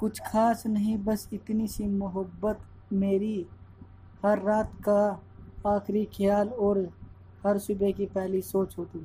कुछ खास नहीं, बस इतनी सी मोहब्बत मेरी। हर रात का आखिरी ख्याल और हर सुबह की पहली सोच हो तुम